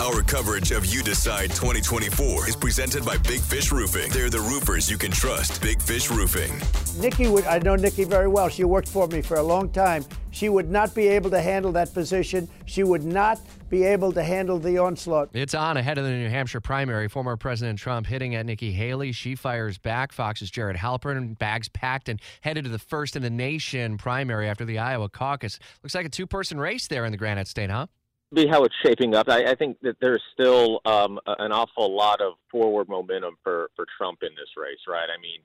Our coverage of You Decide 2024 is presented by Big Fish Roofing. They're the roofers you can trust. Big Fish Roofing. Nikki would, I know Nikki very well. She worked for me for a long time. She would not be able to handle that position. She would not be able to handle the onslaught. It's on ahead of the New Hampshire primary. Former President Trump hitting at Nikki Haley. She fires back. Fox's Jared Halpern, bags packed and headed to the first in the nation primary after the Iowa caucus. Looks like a two person race there in the Granite State, huh? Be how it's shaping up. I, I think that there's still um, an awful lot of forward momentum for, for Trump in this race, right? I mean,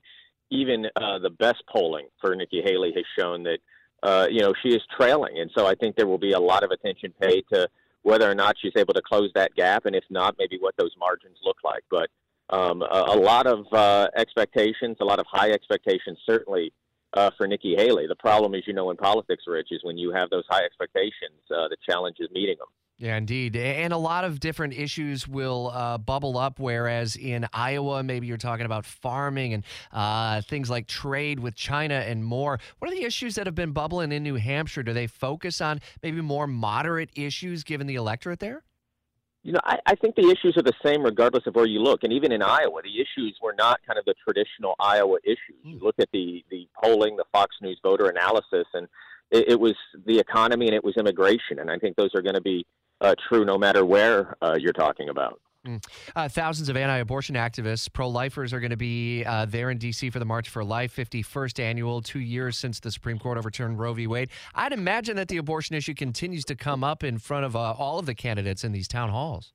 even uh, the best polling for Nikki Haley has shown that, uh, you know, she is trailing. And so I think there will be a lot of attention paid to whether or not she's able to close that gap. And if not, maybe what those margins look like. But um, a, a lot of uh, expectations, a lot of high expectations, certainly. Uh, for Nikki Haley. The problem, is, you know, in politics, Rich, is when you have those high expectations, uh, the challenge is meeting them. Yeah, indeed. And a lot of different issues will uh, bubble up, whereas in Iowa, maybe you're talking about farming and uh, things like trade with China and more. What are the issues that have been bubbling in New Hampshire? Do they focus on maybe more moderate issues given the electorate there? You know, I, I think the issues are the same regardless of where you look. And even in Iowa, the issues were not kind of the traditional Iowa issues. You look at the, the polling, the Fox News voter analysis, and it, it was the economy and it was immigration. And I think those are going to be uh, true no matter where uh, you're talking about. Mm. Uh, thousands of anti abortion activists, pro lifers, are going to be uh, there in D.C. for the March for Life 51st annual, two years since the Supreme Court overturned Roe v. Wade. I'd imagine that the abortion issue continues to come up in front of uh, all of the candidates in these town halls.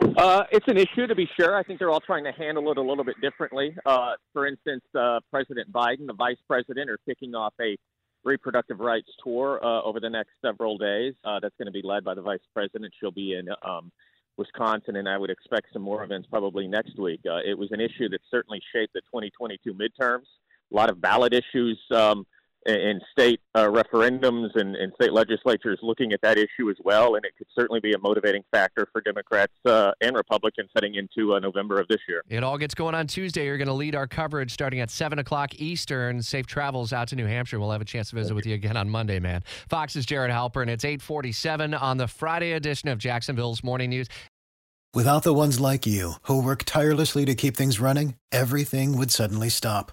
Uh, it's an issue to be sure. I think they're all trying to handle it a little bit differently. Uh, for instance, uh, President Biden, the vice president, are kicking off a reproductive rights tour uh, over the next several days. Uh, that's going to be led by the vice president. She'll be in um, Wisconsin, and I would expect some more events probably next week. Uh, it was an issue that certainly shaped the 2022 midterms. A lot of ballot issues. Um, and state uh, referendums and, and, state legislatures looking at that issue as well. And it could certainly be a motivating factor for Democrats uh, and Republicans heading into uh, November of this year. It all gets going on Tuesday. You're going to lead our coverage starting at 7 o'clock Eastern. Safe travels out to New Hampshire. We'll have a chance to visit with you again on Monday, man. Fox's Jared Halpern. It's 847 on the Friday edition of Jacksonville's Morning News. Without the ones like you who work tirelessly to keep things running, everything would suddenly stop